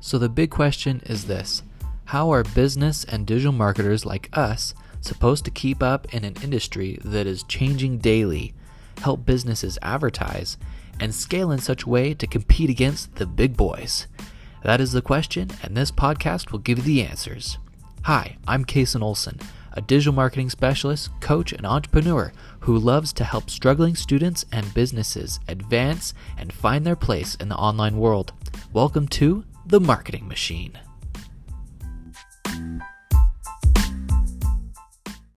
So the big question is this How are business and digital marketers like us supposed to keep up in an industry that is changing daily, help businesses advertise, and scale in such a way to compete against the big boys? That is the question, and this podcast will give you the answers. Hi, I'm Kason Olson, a digital marketing specialist, coach, and entrepreneur who loves to help struggling students and businesses advance and find their place in the online world. Welcome to The Marketing Machine.